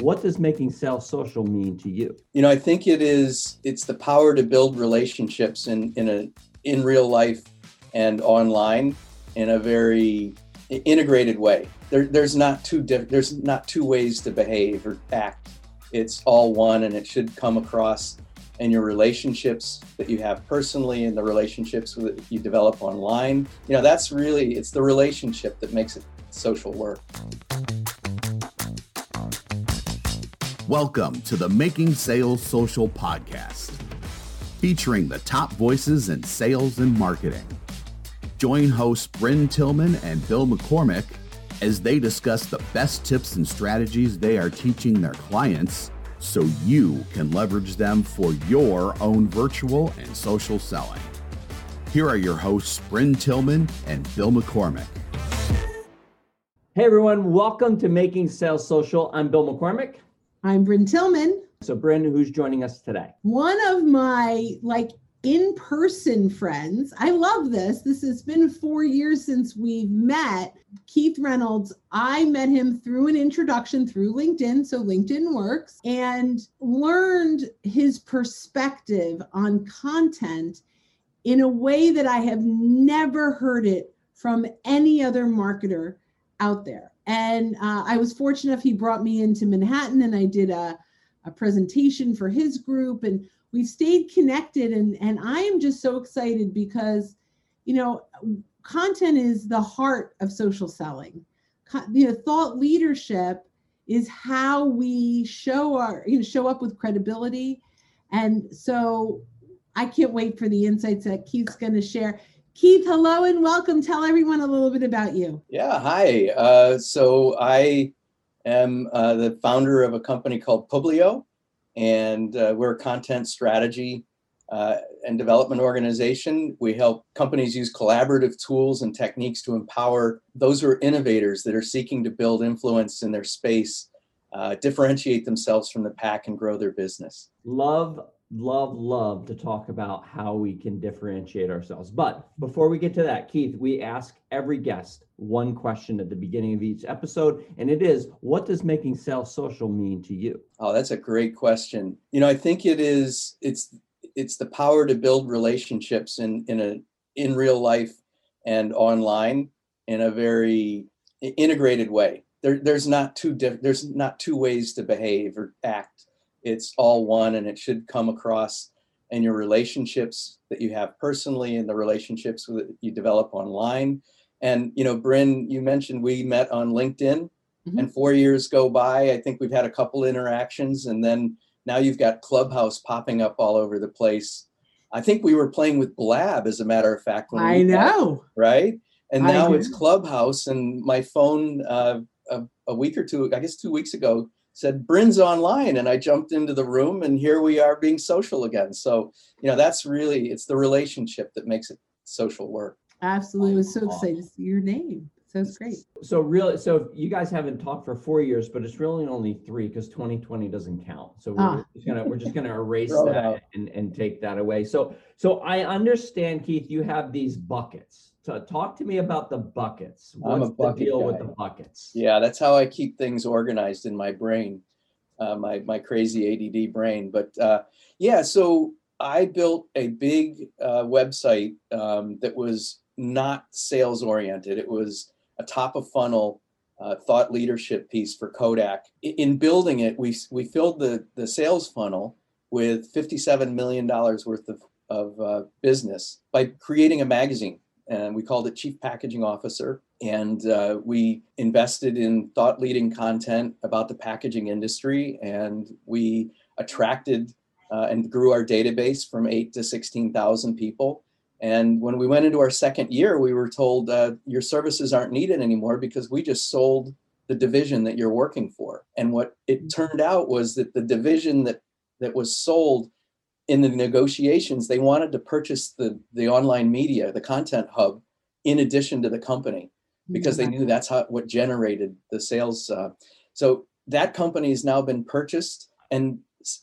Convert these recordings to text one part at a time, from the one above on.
What does making sales social mean to you? You know, I think it is it's the power to build relationships in in a in real life and online in a very integrated way. There, there's not two diff- there's not two ways to behave or act. It's all one, and it should come across in your relationships that you have personally and the relationships that you develop online. You know, that's really it's the relationship that makes it social work. Welcome to the Making Sales Social podcast, featuring the top voices in sales and marketing. Join hosts Brynne Tillman and Bill McCormick as they discuss the best tips and strategies they are teaching their clients so you can leverage them for your own virtual and social selling. Here are your hosts, Brynne Tillman and Bill McCormick. Hey everyone, welcome to Making Sales Social. I'm Bill McCormick. I'm Brynne Tillman. So, Brynne, who's joining us today? One of my like in-person friends. I love this. This has been four years since we've met. Keith Reynolds, I met him through an introduction through LinkedIn. So LinkedIn works and learned his perspective on content in a way that I have never heard it from any other marketer out there. And uh, I was fortunate enough, he brought me into Manhattan and I did a, a presentation for his group and we've stayed connected. And, and I am just so excited because, you know, content is the heart of social selling. You know, thought leadership is how we show our, you know, show up with credibility. And so I can't wait for the insights that Keith's going to share. Keith, hello and welcome. Tell everyone a little bit about you. Yeah, hi. Uh, so I am uh, the founder of a company called Publio, and uh, we're a content strategy uh, and development organization. We help companies use collaborative tools and techniques to empower those who are innovators that are seeking to build influence in their space, uh, differentiate themselves from the pack, and grow their business. Love love, love to talk about how we can differentiate ourselves. But before we get to that, Keith, we ask every guest one question at the beginning of each episode, and it is what does making sales social mean to you? Oh, that's a great question. You know, I think it is it's it's the power to build relationships in in a in real life and online in a very integrated way. There, there's not two diff- there's not two ways to behave or act it's all one and it should come across in your relationships that you have personally and the relationships that you develop online. And, you know, Brynne, you mentioned we met on LinkedIn mm-hmm. and four years go by. I think we've had a couple interactions and then now you've got Clubhouse popping up all over the place. I think we were playing with Blab, as a matter of fact. I know. Met, right? And now it's Clubhouse, and my phone uh, a, a, week or two, I guess two weeks ago, said Brynne's online and I jumped into the room and here we are being social again. So, you know, that's really it's the relationship that makes it social work. Absolutely. I was so excited to see your name. So it's great. So really, so you guys haven't talked for four years, but it's really only three because 2020 doesn't count. So we're ah. just gonna we're just gonna erase that and, and take that away. So so I understand, Keith, you have these buckets so talk to me about the buckets. What's I'm a bucket the deal guy. with the buckets? Yeah, that's how I keep things organized in my brain, uh, my my crazy ADD brain. But uh, yeah, so I built a big uh, website um, that was not sales oriented. It was a top of funnel uh, thought leadership piece for Kodak. In building it, we we filled the the sales funnel with fifty seven million dollars worth of of uh, business by creating a magazine and we called it Chief Packaging Officer. And uh, we invested in thought leading content about the packaging industry, and we attracted uh, and grew our database from eight to 16,000 people. And when we went into our second year, we were told uh, your services aren't needed anymore because we just sold the division that you're working for. And what it turned out was that the division that that was sold in the negotiations, they wanted to purchase the the online media, the content hub, in addition to the company, because they knew that's how what generated the sales. Uh, so that company has now been purchased, and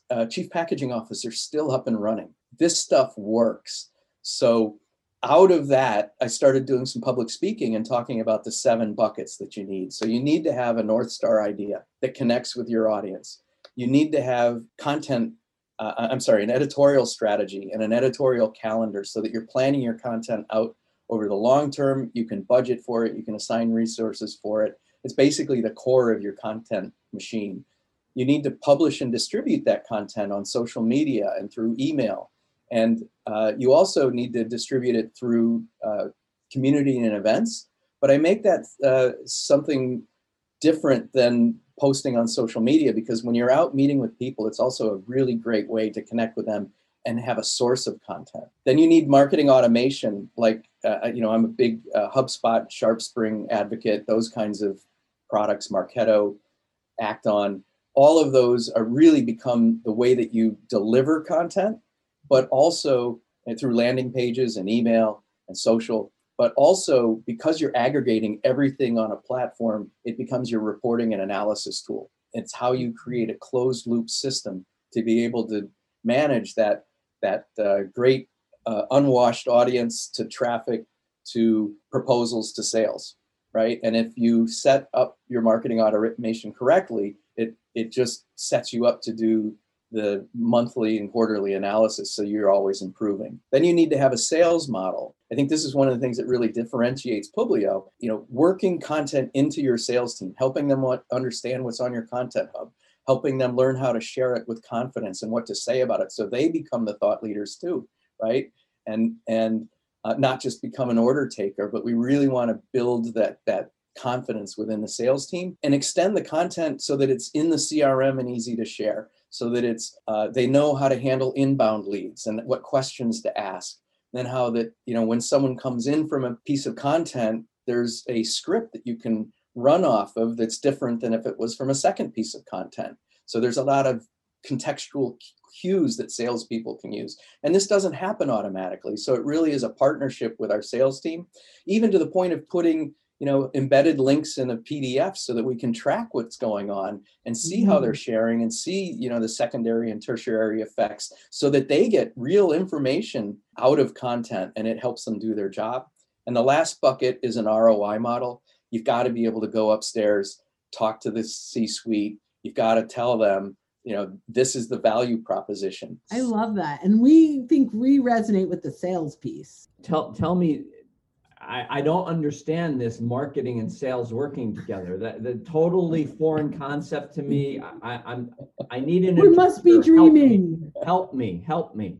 uh, chief packaging officer still up and running. This stuff works. So out of that, I started doing some public speaking and talking about the seven buckets that you need. So you need to have a North Star idea that connects with your audience. You need to have content, uh, I'm sorry, an editorial strategy and an editorial calendar so that you're planning your content out over the long term. You can budget for it, you can assign resources for it. It's basically the core of your content machine. You need to publish and distribute that content on social media and through email and uh, you also need to distribute it through uh, community and events. But I make that uh, something different than posting on social media because when you're out meeting with people, it's also a really great way to connect with them and have a source of content. Then you need marketing automation, like, uh, you know, I'm a big uh, HubSpot, SharpSpring advocate, those kinds of products, Marketo, Act-On. All of those are really become the way that you deliver content but also through landing pages and email and social. But also because you're aggregating everything on a platform, it becomes your reporting and analysis tool. It's how you create a closed loop system to be able to manage that that uh, great uh, unwashed audience to traffic to proposals to sales, right? And if you set up your marketing automation correctly, it it just sets you up to do the monthly and quarterly analysis so you're always improving. Then you need to have a sales model. I think this is one of the things that really differentiates Publio, you know, working content into your sales team, helping them understand what's on your content hub, helping them learn how to share it with confidence and what to say about it so they become the thought leaders too, right? And and uh, not just become an order taker, but we really want to build that that confidence within the sales team and extend the content so that it's in the CRM and easy to share so that it's uh, they know how to handle inbound leads and what questions to ask then how that you know when someone comes in from a piece of content there's a script that you can run off of that's different than if it was from a second piece of content so there's a lot of contextual cues that salespeople can use. And this doesn't happen automatically. So it really is a partnership with our sales team, even to the point of putting you know embedded links in a pdf so that we can track what's going on and see mm-hmm. how they're mm-hmm. sharing and see you know the secondary and tertiary effects so that they get real information out of content and it helps them do their job. And the last bucket is an roi model. You've got to be able to go upstairs talk to the c suite you've got to tell them you know this is the value proposition. I love that. And we think we resonate with the sales piece. Tell tell me I, I don't understand this marketing and sales working together. That the totally foreign concept to me. I, I'm I need an. We must be dreaming. Help me, help me, help me.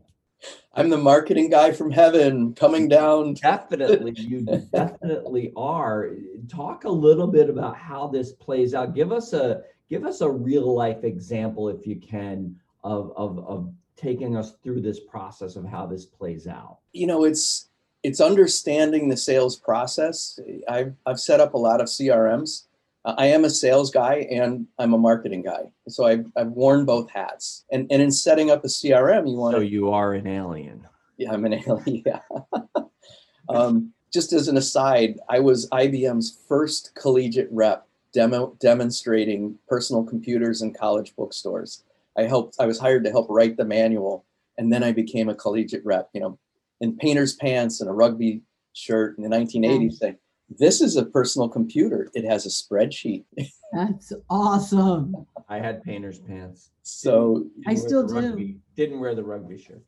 I'm the marketing guy from heaven coming down. Definitely, you definitely are. Talk a little bit about how this plays out. Give us a give us a real life example, if you can, of of of taking us through this process of how this plays out. You know, it's it's understanding the sales process. I've, I've set up a lot of CRMs. Uh, I am a sales guy and I'm a marketing guy. So I've, I've worn both hats. And, and in setting up a CRM, you want to. So you are an alien. Yeah, I'm an alien. Yeah. um, just as an aside, I was IBM's first collegiate rep demo, demonstrating personal computers in college bookstores. I helped, I was hired to help write the manual and then I became a collegiate rep. You know, in painter's pants and a rugby shirt in the 1980s saying, this is a personal computer. It has a spreadsheet. That's awesome. I had painter's pants. So I still do. Rugby, didn't wear the rugby shirt.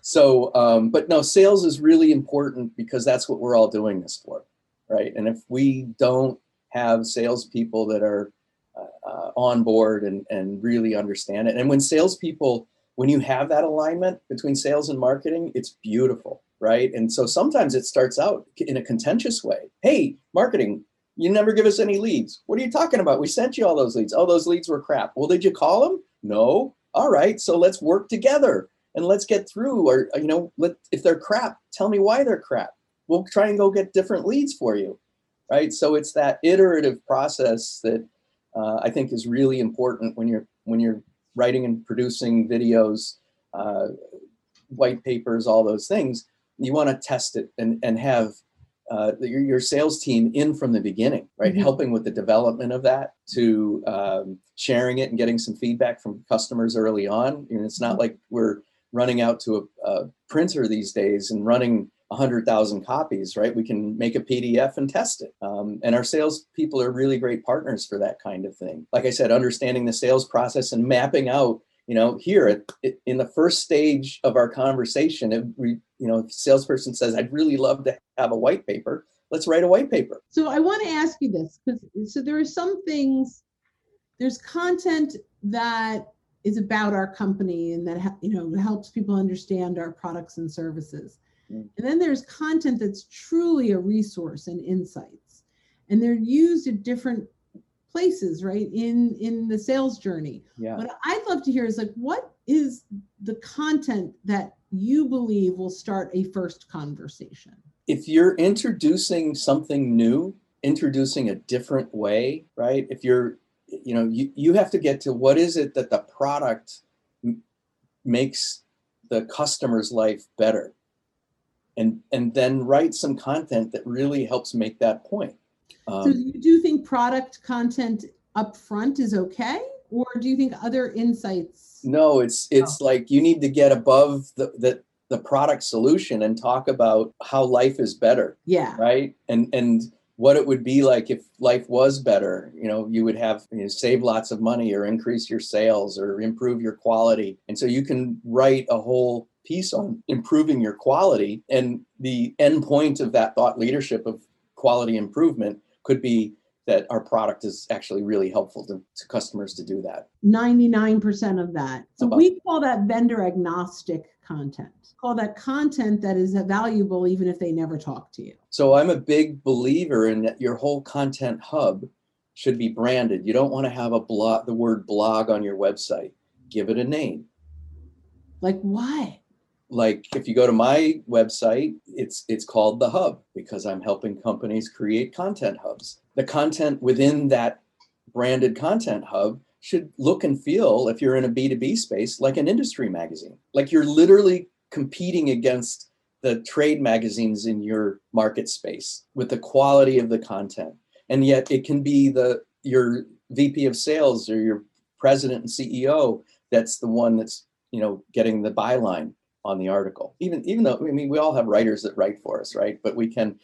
So, um, but no, sales is really important because that's what we're all doing this for, right? And if we don't have salespeople that are uh, uh, on board and, and really understand it, and when salespeople when you have that alignment between sales and marketing, it's beautiful, right? And so sometimes it starts out in a contentious way. Hey, marketing, you never give us any leads. What are you talking about? We sent you all those leads. Oh, those leads were crap. Well, did you call them? No. All right, so let's work together and let's get through. Or you know, let if they're crap, tell me why they're crap. We'll try and go get different leads for you, right? So it's that iterative process that uh, I think is really important when you're when you're writing and producing videos, uh, white papers, all those things, you want to test it and, and have uh, your, your sales team in from the beginning, right? Mm-hmm. Helping with the development of that to um, sharing it and getting some feedback from customers early on. And it's not mm-hmm. like we're running out to a, a, printer these days and running 100,000 copies, right? We can make a PDF and test it. Um, and our sales people are really great partners for that kind of thing. Like I said, understanding the sales process and mapping out, you know, here at, in the first stage of our conversation, if we, you know, salesperson says, I'd really love to have a white paper. Let's write a white paper. So I want to ask you this because so there are some things, there's content that is about our company and that you know helps people understand our products and services. Mm. And then there's content that's truly a resource and insights. And they're used at different places, right? In in the sales journey. Yeah. What I'd love to hear is like what is the content that you believe will start a first conversation? If you're introducing something new, introducing a different way, right? If you're you know, you, you have to get to what is it that the product m- makes the customer's life better and and then write some content that really helps make that point. Um, so you do think product content up front is okay, or do you think other insights? No, it's it's oh. like you need to get above the, the the product solution and talk about how life is better. Yeah. Right. And and what it would be like if life was better. You know, you would have you know, save lots of money or increase your sales or improve your quality. And so you can write a whole piece on improving your quality. And the end point of that thought leadership of quality improvement could be that our product is actually really helpful to, to customers to do that. 99% of that. So About we call that vendor agnostic content. Call that content that is valuable even if they never talk to you. So I'm a big believer in that your whole content hub should be branded. You don't want to have a blog the word blog on your website. Give it a name. Like why? Like if you go to my website it's it's called the hub because i'm helping companies create content hubs. The content within that branded content hub should look and feel if you're in a b2b space like an industry magazine. Like you're literally competing against the trade magazines in your market space with the quality of the content. And yet it can be the your vp of sales or your president and ceo that's the one that's you know getting the byline on the article. Even even though I mean we all have writers that write for us, right? But we can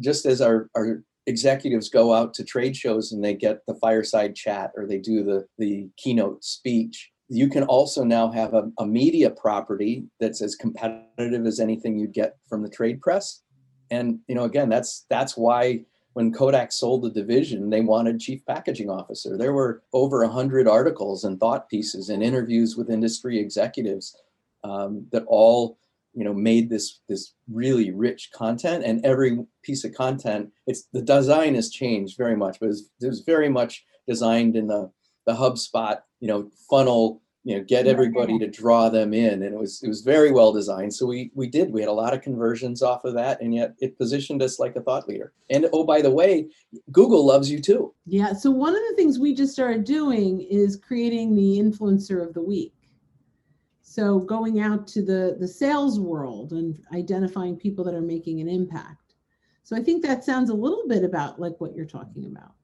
just as our our executives go out to trade shows and they get the fireside chat or they do the the keynote speech you can also now have a, a, media property that's as competitive as anything you'd get from the trade press and you know again that's that's why when kodak sold the division they wanted chief packaging officer there were over 100 articles and thought pieces and interviews with industry executives um, that all you know made this this really rich content. And every piece of content it's the design has changed very much but it was, it was very much designed in the the hubspot you know funnel you know get everybody to draw them in. And it was it was very well designed. So we we did we had a lot of conversions off of that and yet it positioned us like a thought leader. And oh by the way google loves you too. Yeah so one of the things we just started doing is creating the influencer of the week so going out to the the sales world and identifying people that are making an impact. So I think that sounds a little bit about like what you're talking about.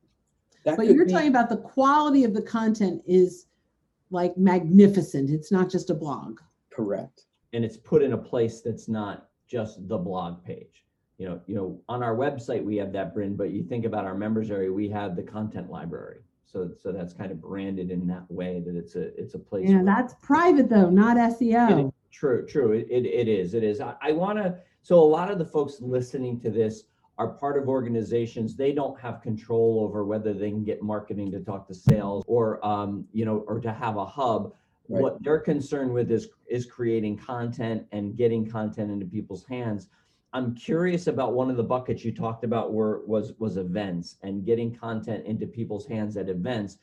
That but you're be- talking about the quality of the content is like magnificent. It's not just a blog. Correct. And it's put in a place that's not just the blog page. You know, you know, on our website we have that Brynne, but you think about our members area, we have the content library. So, so that's kind of branded in that way that it's a, it's a place. Yeah, that's private though, not SEO. True, true. It, it, it is. It is. I, I want to. So a lot of the folks listening to this are part of organizations. They don't have control over whether they can get marketing to talk to sales or, um, you know, or to have a hub. Right. What they're concerned with is is creating content and getting content into people's hands. I'm curious about one of the buckets you talked about were was was events and getting content into people's hands at events.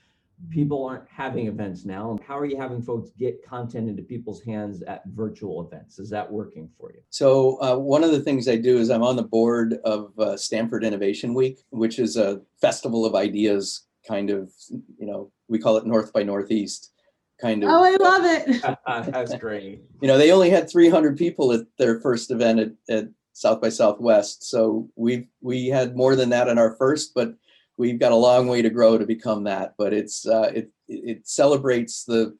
People aren't having events now. How are you having folks get content into people's hands at virtual events? Is that working for you? So uh, one of the things I do is I'm on the board of uh, Stamford Innovation Week, which is a festival of ideas. Kind of, you know, we call it North by Northeast kind of. Oh, I love it. That's great. You know, they only had 300 people at their first event at, at South by Southwest. So we we had more than that in our first, but we've got a long way to grow to become that. But it's uh, it it celebrates the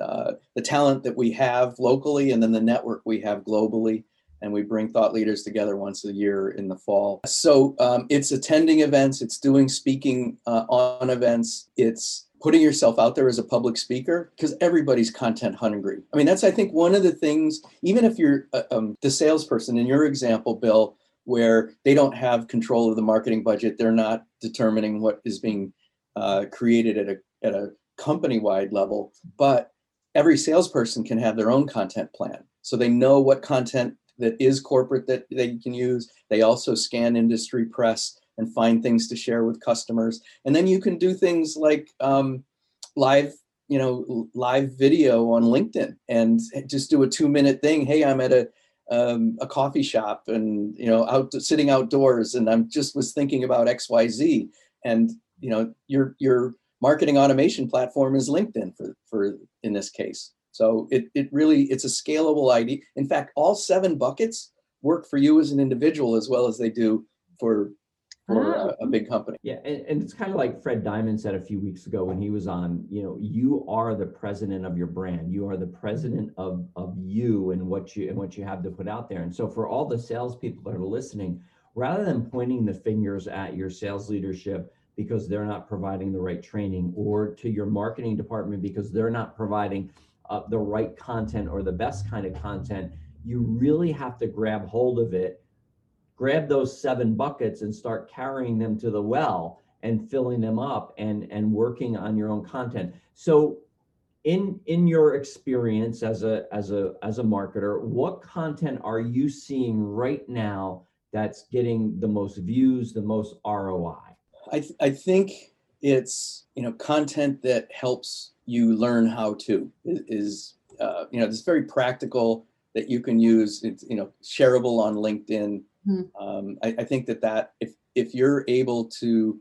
uh, the talent that we have locally and then the network we have globally. and we bring thought leaders together once a year in the fall. So um, it's attending events, it's doing speaking uh, on events, it's putting yourself out there as a public speaker because everybody's content hungry. I mean, that's I think one of the things. Even if you're uh, um, the salesperson in your example, Bill, where they don't have control of the marketing budget, they're not determining what is being uh, created at a at a company wide level, but every salesperson can have their own content plan. So they know what content that is corporate that they can use. They also scan industry press and find things to share with customers. And then you can do things like um, live, you know, live video on LinkedIn and just do a two minute thing. Hey, I'm at a um, a coffee shop and you know out sitting outdoors and I'm just was thinking about X Y Z and you know your your marketing automation platform is LinkedIn for for in this case. So it, it really, it's a scalable idea. In fact, all seven buckets work for you as an individual as well as they do for for a, a, big company. Yeah, and, and it's kind of like Fred Diamond said a few weeks ago when he was on, you know, you are the president of your brand. You are the president of of you and what you and what you have to put out there. And so for all the salespeople that are listening, rather than pointing the fingers at your sales leadership because they're not providing the right training or to your marketing department because they're not providing uh, the right content or the best kind of content, you really have to grab hold of it, grab those seven buckets and start carrying them to the well and filling them up and and working on your own content. So in in your experience as a as a as a marketer, what content are you seeing right now that's getting the most views, the most ROI? I th- I think it's you know content that helps you learn how to is, uh, you know it's very practical that you can use it's you know shareable on linkedin mm-hmm. um, I, I, think that that if if you're able to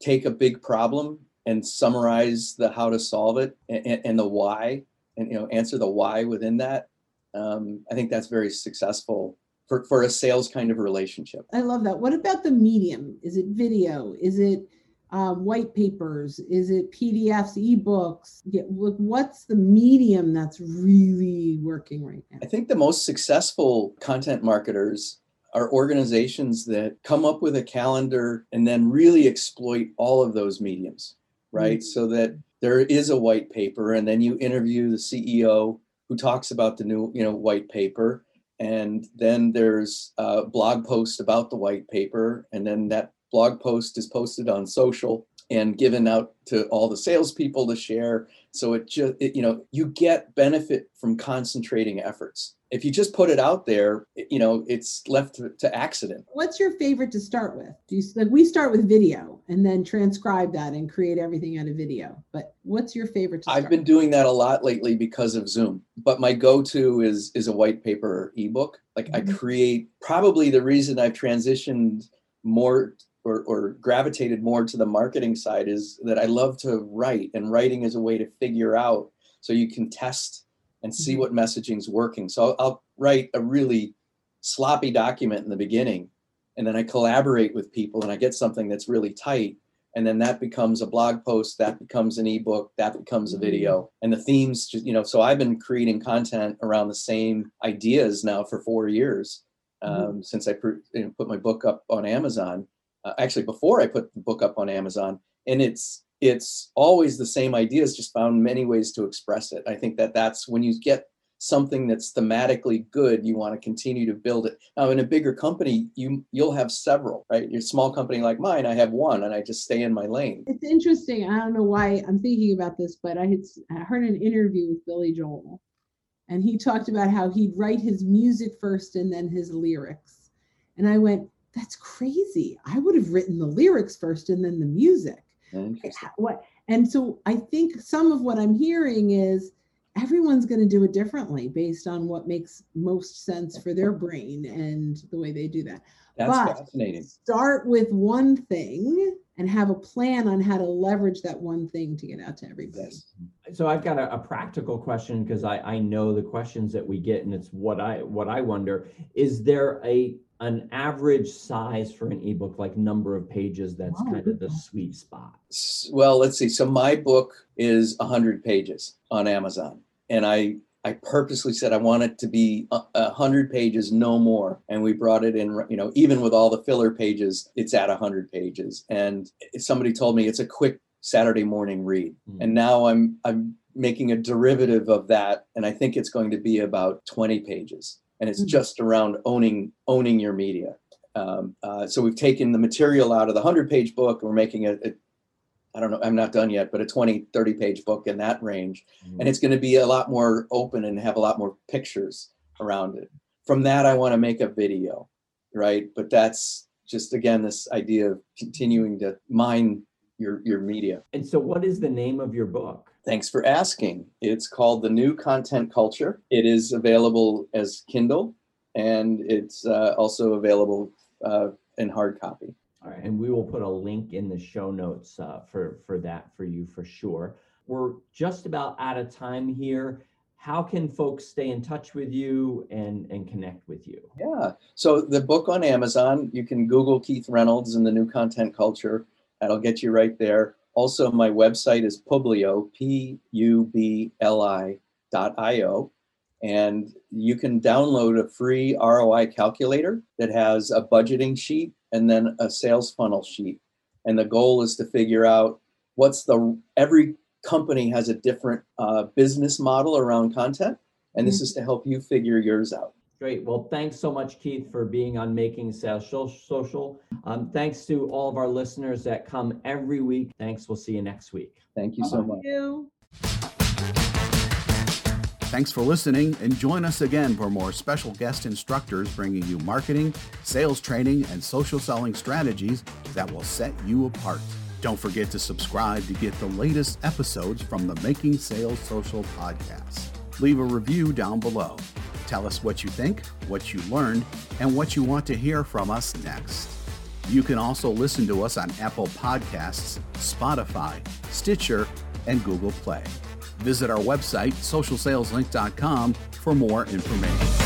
take a big problem and summarize the how to solve it and, and the why and you know answer the why within that um, i think that's very successful for, for a sales kind of relationship i love that what about the medium is it video is it uh, white papers? Is it PDFs, ebooks? what's the medium that's really working right now? I think the most successful content marketers are organizations that come up with a calendar and then really exploit all of those mediums, right? Mm-hmm. So that there is a white paper, and then you interview the CEO who talks about the new, you know, white paper, and then there's a blog post about the white paper, and then that blog post is posted on social and given out to all the salespeople to share. So it just, it, you know, you get benefit from concentrating efforts. If you just put it out there, you know, it's left to, to accident. What's your favorite to start with? Do you like we start with video and then transcribe that and create everything out of video? But what's your favorite? I've been with? doing that a lot lately because of Zoom. But my go-to is is a white paper or ebook. Like mm-hmm. I create probably the reason I've transitioned more or, or gravitated more to the marketing side is that I love to write, and writing is a way to figure out so you can test and see mm-hmm. what messaging is working. So I'll, I'll write a really sloppy document in the beginning, and then I collaborate with people and I get something that's really tight. And then that becomes a blog post, that becomes an ebook, that becomes a video. Mm-hmm. And the themes, just, you know, so I've been creating content around the same ideas now for four years mm-hmm. um, since I you know, put my book up on Amazon uh, actually before I put the book up on Amazon, and it's it's always the same ideas, just found many ways to express it. I think that that's when you get something that's thematically good, you want to continue to build it. Now, in a bigger company, you you'll have several, right? Your small company like mine, I have one, and I just stay in my lane. It's interesting. I don't know why I'm thinking about this, but I had I heard an interview with Billy Joel, and he talked about how he'd write his music first and then his lyrics, and I went, that's crazy. I would have written the lyrics first and then the music. What? And so I think some of what I'm hearing is everyone's going to do it differently based on what makes most sense for their brain and the way they do that. That's but fascinating. Start with one thing and have a plan on how to leverage that one thing to get out to everybody. Yes. So I've got a, a practical question because I, I know the questions that we get and it's what I what I wonder. Is there a an average size for an ebook, like number of pages, that's oh, kind of the sweet spot? Well, let's see. So my book is 100 pages on Amazon, and I I purposely said I want it to be a, a hundred pages, no more. And we brought it in, you know, even with all the filler pages, it's at a hundred pages. And somebody told me it's a quick Saturday morning read. Mm. And now I'm I'm making a derivative of that, and I think it's going to be about 20 pages. And it's Mm. just around owning owning your media. Um, uh, so we've taken the material out of the 100 page book. We're making a, a I don't know, I'm not done yet, but a 20, 30 page book in that range. Mm. And it's going to be a lot more open and have a lot more pictures around it. From that, I want to make a video, right? But that's just, again, this idea of continuing to mine your, your media. And so, what is the name of your book? Thanks for asking. It's called The New Content Culture. It is available as Kindle and it's uh, also available uh, in hard copy. All right, and we will put a link in the show notes uh, for for that for you for sure. We're just about out of time here. How can folks stay in touch with you and and connect with you? Yeah. So the book on Amazon, you can Google Keith Reynolds and the new content culture. That'll get you right there. Also, my website is Publio, P U B L I dot I O. And you can download a free ROI calculator that has a budgeting sheet and then a sales funnel sheet. And the goal is to figure out what's the every company has a different uh, business model around content. And this is to help you figure yours out. Great. Well, thanks so much, Keith, for being on Making Sales Social. Um, thanks to all of our listeners that come every week. Thanks. We'll see you next week. Thank you so much. You. Thanks for listening and join us again for more special guest instructors bringing you marketing, sales training, and social selling strategies that will set you apart. Don't forget to subscribe to get the latest episodes from the Making Sales Social podcast. Leave a review down below. Tell us what you think, what you learned, and what you want to hear from us next. You can also listen to us on Apple Podcasts, Spotify, Stitcher, and Google Play. Visit our website, socialsaleslink.com, for more information.